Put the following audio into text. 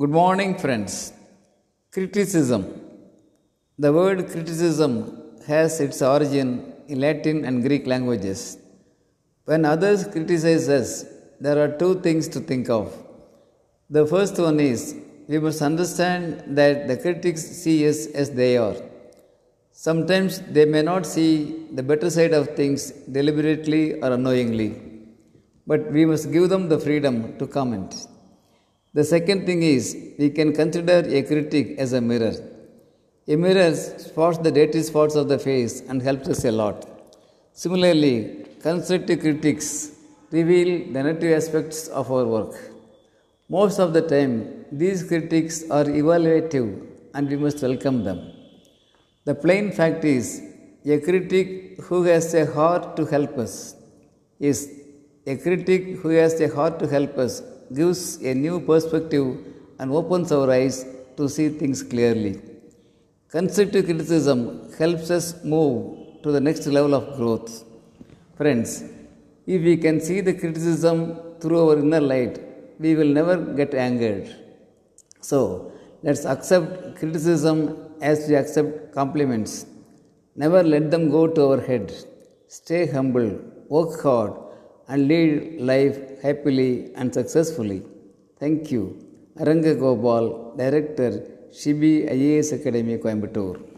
Good morning, friends. Criticism. The word criticism has its origin in Latin and Greek languages. When others criticize us, there are two things to think of. The first one is we must understand that the critics see us as they are. Sometimes they may not see the better side of things deliberately or unknowingly, but we must give them the freedom to comment. The second thing is we can consider a critic as a mirror. A mirror spots the dirty spots of the face and helps us a lot. Similarly, constructive critics reveal the negative aspects of our work. Most of the time, these critics are evaluative and we must welcome them. The plain fact is, a critic who has a heart to help us is a critic who has a heart to help us gives a new perspective and opens our eyes to see things clearly. Constructive criticism helps us move to the next level of growth. Friends, if we can see the criticism through our inner light, we will never get angered. So, let's accept criticism as we accept compliments. Never let them go to our head. Stay humble, work hard, and lead life happily and successfully. Thank you. Aranga Gopal, Director, Shibi IAS Academy, Coimbatore.